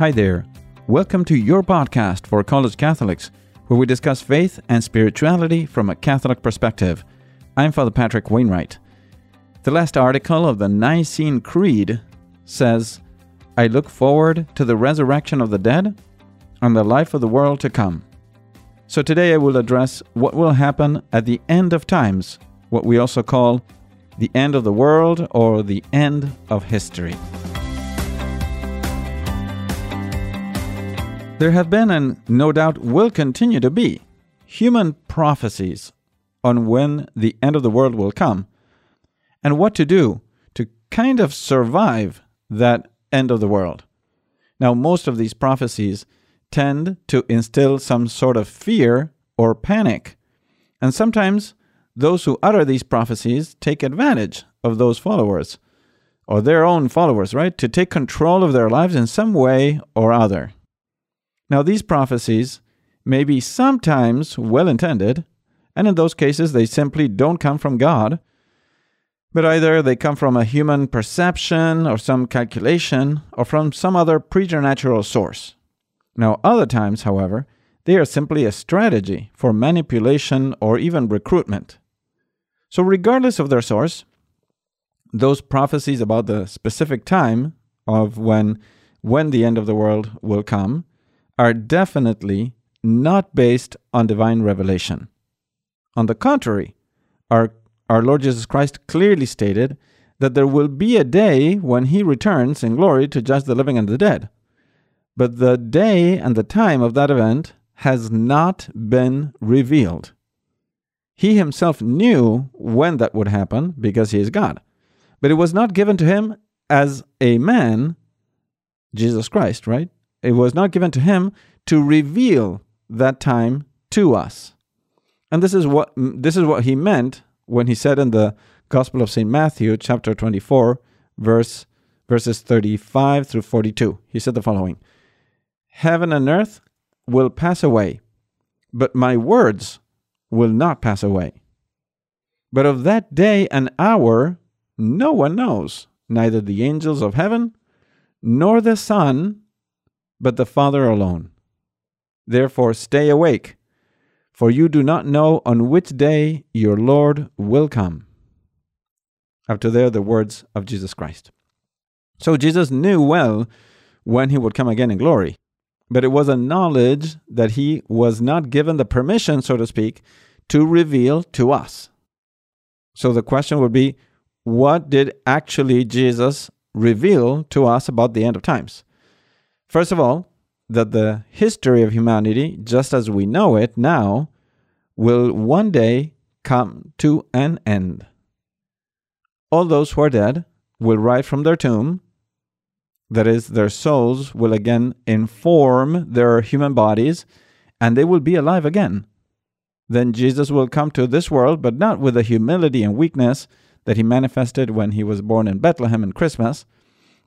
Hi there. Welcome to your podcast for college Catholics, where we discuss faith and spirituality from a Catholic perspective. I'm Father Patrick Wainwright. The last article of the Nicene Creed says, I look forward to the resurrection of the dead and the life of the world to come. So today I will address what will happen at the end of times, what we also call the end of the world or the end of history. There have been, and no doubt will continue to be, human prophecies on when the end of the world will come and what to do to kind of survive that end of the world. Now, most of these prophecies tend to instill some sort of fear or panic, and sometimes those who utter these prophecies take advantage of those followers or their own followers, right? To take control of their lives in some way or other. Now, these prophecies may be sometimes well intended, and in those cases, they simply don't come from God, but either they come from a human perception or some calculation or from some other preternatural source. Now, other times, however, they are simply a strategy for manipulation or even recruitment. So, regardless of their source, those prophecies about the specific time of when when the end of the world will come are definitely not based on divine revelation. On the contrary, our, our Lord Jesus Christ clearly stated that there will be a day when he returns in glory to judge the living and the dead. But the day and the time of that event has not been revealed. He himself knew when that would happen because he is God. But it was not given to him as a man, Jesus Christ, right? It was not given to him to reveal that time to us. And this is what this is what he meant when he said in the Gospel of St. Matthew chapter 24 verse verses 35 through 42. He said the following: Heaven and earth will pass away, but my words will not pass away. But of that day and hour no one knows, neither the angels of heaven, nor the Son, but the Father alone. Therefore, stay awake, for you do not know on which day your Lord will come. After there, the words of Jesus Christ. So Jesus knew well when he would come again in glory, but it was a knowledge that he was not given the permission, so to speak, to reveal to us. So the question would be what did actually Jesus reveal to us about the end of times? First of all, that the history of humanity, just as we know it now, will one day come to an end. All those who are dead will rise from their tomb, that is, their souls will again inform their human bodies, and they will be alive again. Then Jesus will come to this world, but not with the humility and weakness that he manifested when he was born in Bethlehem in Christmas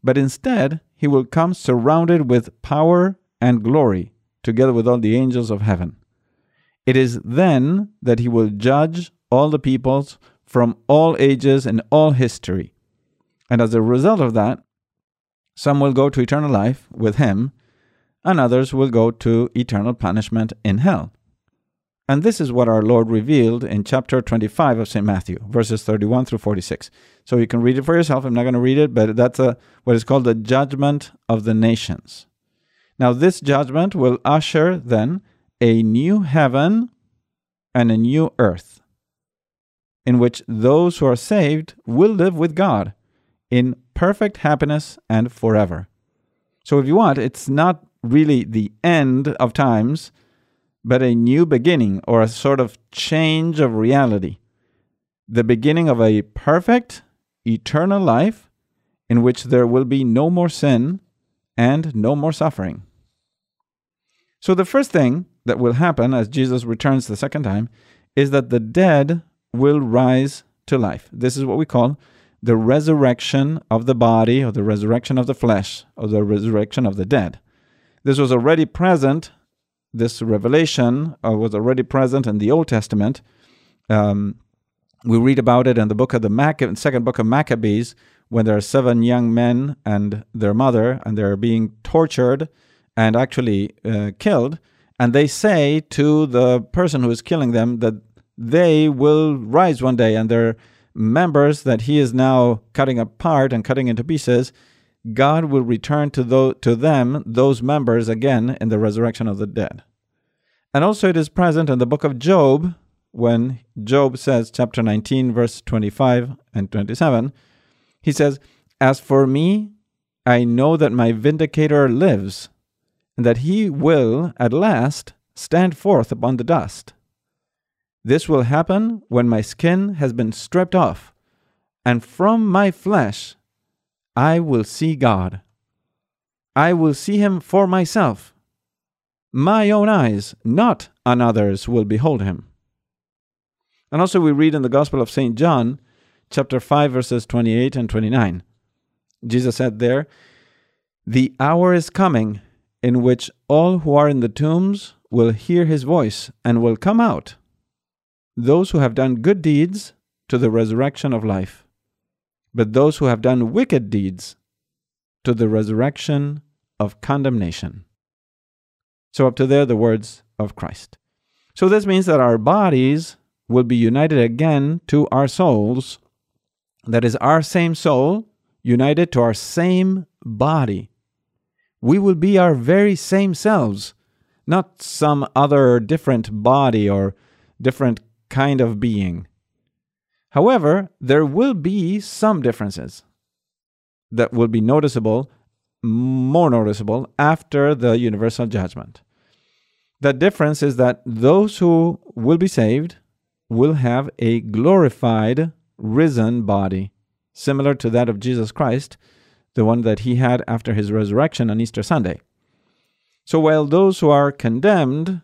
but instead he will come surrounded with power and glory, together with all the angels of heaven. It is then that he will judge all the peoples from all ages and all history. And as a result of that, some will go to eternal life with him, and others will go to eternal punishment in hell. And this is what our Lord revealed in chapter 25 of St. Matthew, verses 31 through 46. So you can read it for yourself. I'm not going to read it, but that's a, what is called the judgment of the nations. Now, this judgment will usher then a new heaven and a new earth, in which those who are saved will live with God in perfect happiness and forever. So, if you want, it's not really the end of times but a new beginning or a sort of change of reality. The beginning of a perfect, eternal life in which there will be no more sin and no more suffering. So, the first thing that will happen as Jesus returns the second time is that the dead will rise to life. This is what we call the resurrection of the body, or the resurrection of the flesh, or the resurrection of the dead. This was already present this revelation uh, was already present in the Old Testament um, We read about it in the book of the second book of Maccabees when there are seven young men and their mother, and they're being tortured and actually uh, killed. And they say to the person who is killing them that they will rise one day and their members that he is now cutting apart and cutting into pieces, God will return to, to them those members again in the resurrection of the dead. And also, it is present in the book of Job when Job says, chapter 19, verse 25 and 27, he says, As for me, I know that my vindicator lives, and that he will at last stand forth upon the dust. This will happen when my skin has been stripped off, and from my flesh I will see God. I will see him for myself. My own eyes, not another's, will behold him. And also, we read in the Gospel of St. John, chapter 5, verses 28 and 29. Jesus said there, The hour is coming in which all who are in the tombs will hear his voice and will come out, those who have done good deeds to the resurrection of life, but those who have done wicked deeds to the resurrection of condemnation. So, up to there, the words of Christ. So, this means that our bodies will be united again to our souls. That is, our same soul united to our same body. We will be our very same selves, not some other different body or different kind of being. However, there will be some differences that will be noticeable, more noticeable, after the universal judgment. The difference is that those who will be saved will have a glorified, risen body, similar to that of Jesus Christ, the one that he had after his resurrection on Easter Sunday. So while those who are condemned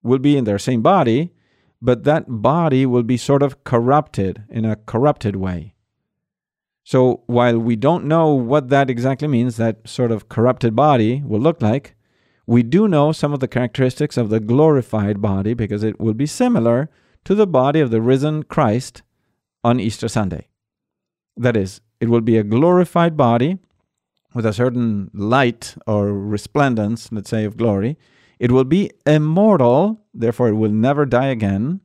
will be in their same body, but that body will be sort of corrupted in a corrupted way. So while we don't know what that exactly means, that sort of corrupted body will look like, we do know some of the characteristics of the glorified body because it will be similar to the body of the risen Christ on Easter Sunday. That is, it will be a glorified body with a certain light or resplendence, let's say, of glory. It will be immortal, therefore, it will never die again.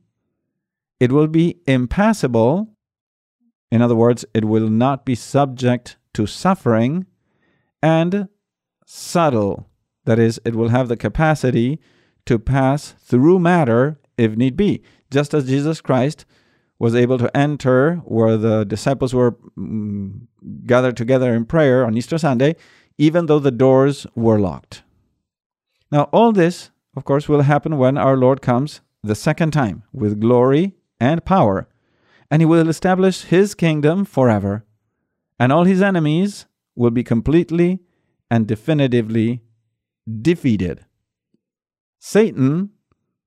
It will be impassible. In other words, it will not be subject to suffering. And subtle, that is, it will have the capacity to pass through matter if need be, just as Jesus Christ was able to enter where the disciples were mm, gathered together in prayer on Easter Sunday, even though the doors were locked. Now, all this, of course, will happen when our Lord comes the second time with glory and power, and he will establish his kingdom forever, and all his enemies will be completely and definitively defeated. Satan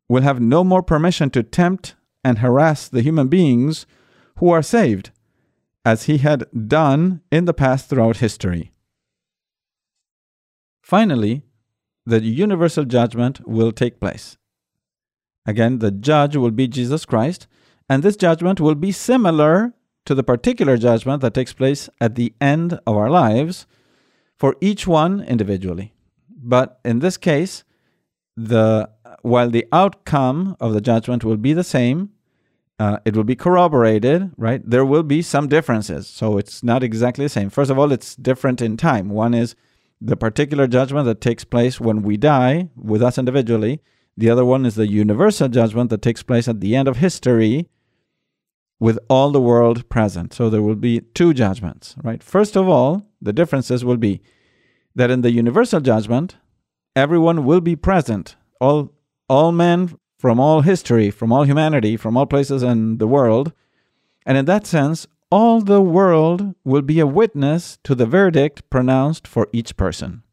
will have no more permission to tempt and harass the human beings who are saved, as he had done in the past throughout history. Finally, the universal judgment will take place. Again, the judge will be Jesus Christ, and this judgment will be similar to the particular judgment that takes place at the end of our lives for each one individually. But in this case, the while the outcome of the judgment will be the same, uh, it will be corroborated, right? There will be some differences. So it's not exactly the same. First of all, it's different in time. One is the particular judgment that takes place when we die with us individually. The other one is the universal judgment that takes place at the end of history with all the world present. So there will be two judgments, right? First of all, the differences will be that in the universal judgment, everyone will be present. All all men from all history, from all humanity, from all places in the world. And in that sense, all the world will be a witness to the verdict pronounced for each person.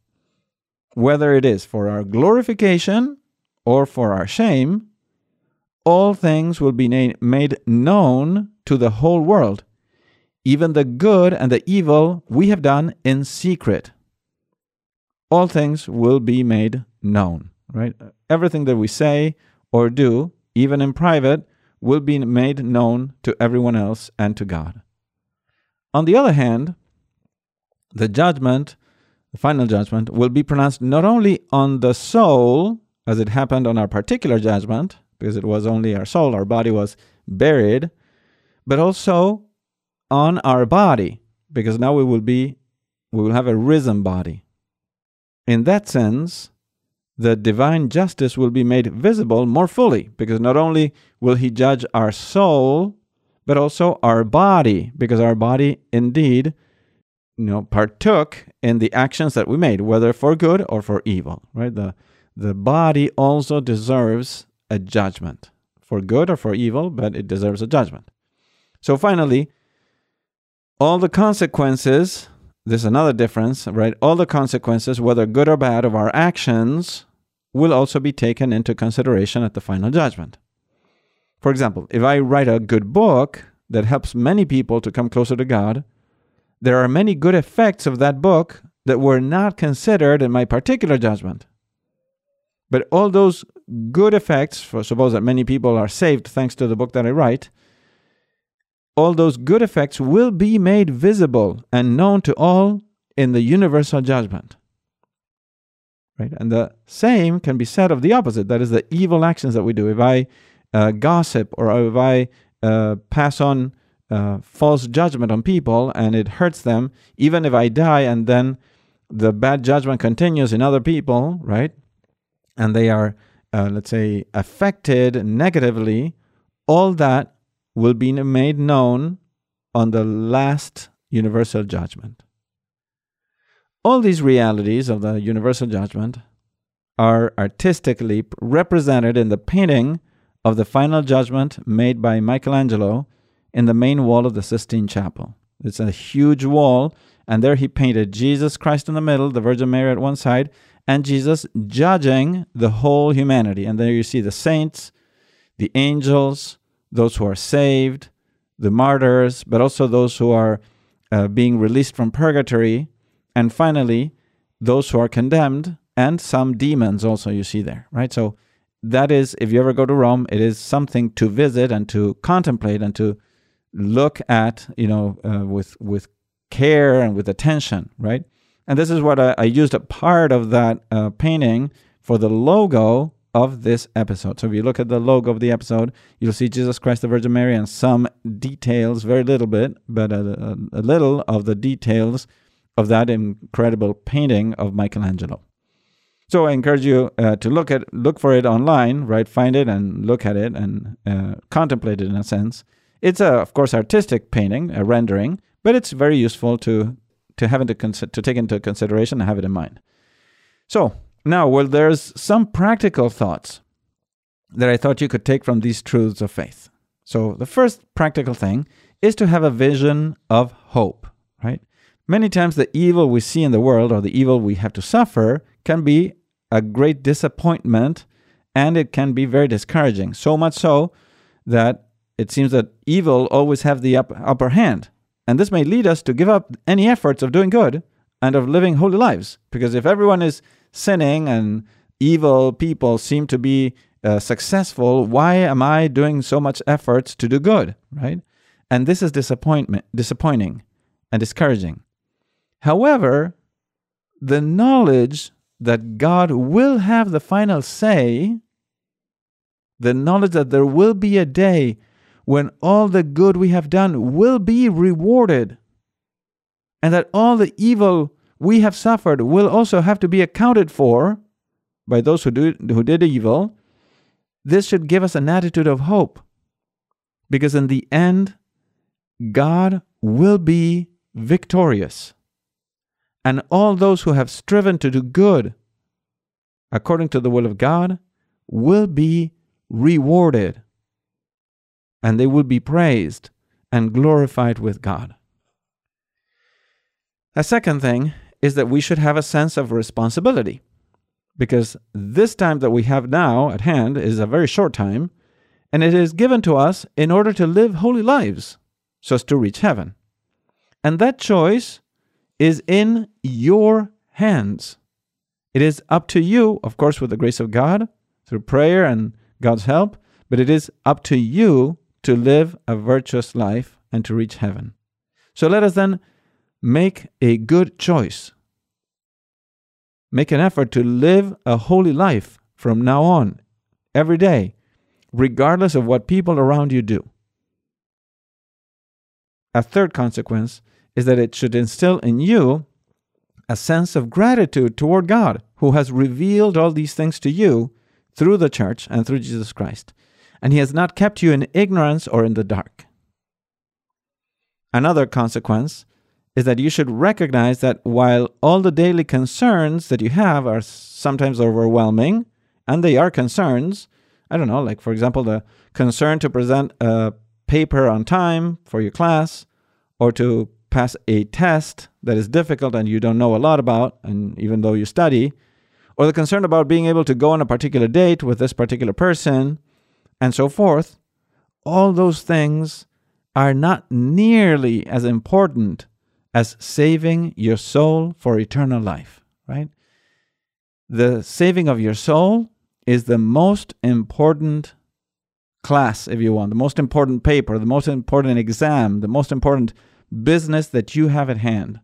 Whether it is for our glorification or for our shame, all things will be made known to the whole world, even the good and the evil we have done in secret. All things will be made known right? Everything that we say or do, even in private, will be made known to everyone else and to God. On the other hand, the judgment, the final judgment, will be pronounced not only on the soul, as it happened on our particular judgment, because it was only our soul, our body was buried, but also on our body, because now we will be, we will have a risen body. In that sense, the divine justice will be made visible more fully, because not only will he judge our soul, but also our body, because our body indeed you know partook in the actions that we made whether for good or for evil right? The the body also deserves a judgment. For good or for evil but it deserves a judgment. So finally all the consequences there's another difference right? All the consequences whether good or bad of our actions will also be taken into consideration at the final judgment for example if i write a good book that helps many people to come closer to god there are many good effects of that book that were not considered in my particular judgment. But all those good effects, for suppose that many people are saved thanks to the book that I write, all those good effects will be made visible and known to all in the universal judgment. Right? And the same can be said of the opposite. That is, the evil actions that we do. If I uh, gossip or if I uh, pass on uh, false judgment on people and it hurts them, even if I die and then the bad judgment continues in other people, right? And they are, uh, let's say, affected negatively, all that will be made known on the last universal judgment. All these realities of the universal judgment are artistically represented in the painting of the final judgment made by Michelangelo in the main wall of the Sistine Chapel. It's a huge wall, and there he painted Jesus Christ in the middle, the Virgin Mary at one side, and Jesus judging the whole humanity. And there you see the saints, the angels, those who are saved, the martyrs, but also those who are uh, being released from purgatory, and finally, those who are condemned, and some demons also you see there, right? So that is, if you ever go to Rome, it is something to visit and to contemplate and to look at you know uh, with with care and with attention right? And this is what i, I used a part of that uh, painting for the logo of this episode. So if you look at the logo of the episode you'll see jesus christ the virgin mary and some details very little bit but a, a, a little of the details of that incredible painting of michelangelo so I encourage you uh, to look at look for it online, right? Find it and look at it and uh, contemplate it in a sense. It's a, of course, artistic painting, a rendering, but it's very useful to to have into to take into consideration and have it in mind. So now, well, there's some practical thoughts that I thought you could take from these truths of faith. So the first practical thing is to have a vision of hope, right? Many times the evil we see in the world or the evil we have to suffer can be a great disappointment and it can be very discouraging. So much so that it seems that evil always have the up, upper hand. And this may lead us to give up any efforts of doing good and of living holy lives. Because if everyone is sinning and evil people seem to be uh, successful, why am I doing so much efforts to do good, right? And this is disappointment, disappointing and discouraging. However, the knowledge that God will have the final say, the knowledge that there will be a day when all the good we have done will be rewarded, and that all the evil we have suffered will also have to be accounted for by those who, do, who did evil, this should give us an attitude of hope. Because in the end, God will be victorious. And all those who have striven to do good according to the will of God will be rewarded and they will be praised and glorified with God. A second thing is that we should have a sense of responsibility because this time that we have now at hand is a very short time and it is given to us in order to live holy lives so as to reach heaven. And that choice is in your hands. It is up to you, of course, with the grace of God, through prayer and God's help, but it is up to you to live a virtuous life and to reach heaven. So let us then make a good choice. Make an effort to live a holy life from now on, every day, regardless of what people around you do. A third consequence is that it should instill in you a sense of gratitude toward God, who has revealed all these things to you through the church and through Jesus Christ. And he has not kept you in ignorance or in the dark. Another consequence is that you should recognize that while all the daily concerns that you have are sometimes overwhelming, and they are concerns, I don't know, like for example, the concern to present a paper on time for your class, or to pass a test that is difficult and you don't know a lot about, and even though you study, or the concern about being able to go on a particular date with this particular person, and so forth, all those things are not nearly as important as saving your soul for eternal life, right? The saving of your soul is the most important class, if you want, the most important paper, the most important exam, the most important business that you have at hand.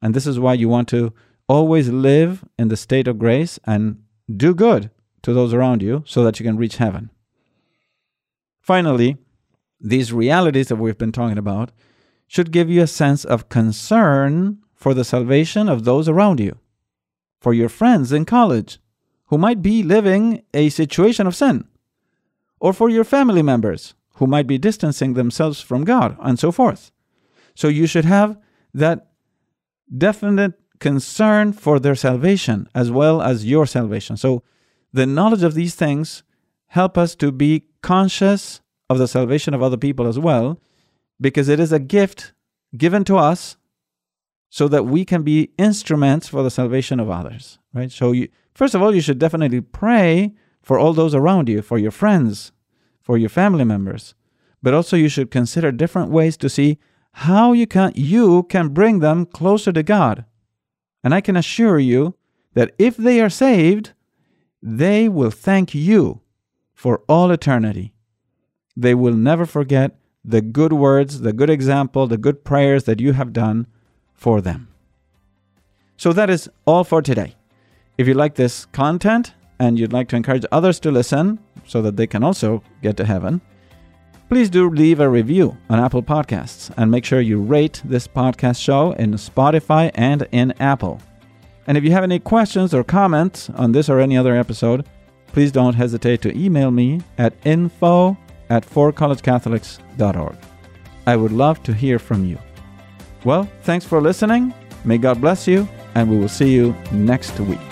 And this is why you want to always live in the state of grace and do good to those around you so that you can reach heaven. Finally, these realities that we've been talking about should give you a sense of concern for the salvation of those around you, for your friends in college who might be living a situation of sin, or for your family members who might be distancing themselves from God, and so forth. So you should have that definite concern for their salvation as well as your salvation. So the knowledge of these things help us to be conscious of the salvation of other people as well because it is a gift given to us so that we can be instruments for the salvation of others, right? So you first of all you should definitely pray for all those around you, for your friends, for your family members. But also you should consider different ways to see how you can you can bring them closer to God. And I can assure you that if they are saved, they will thank you for all eternity. They will never forget the good words, the good example, the good prayers that you have done for them. So that is all for today. If you like this content and you'd like to encourage others to listen so that they can also get to heaven, please do leave a review on Apple Podcasts and make sure you rate this podcast show in Spotify and in Apple. And if you have any questions or comments on this or any other episode, please don't hesitate to email me at info at forcollegecatholics.org. I would love to hear from you. Well, thanks for listening. May God bless you, and we will see you next week.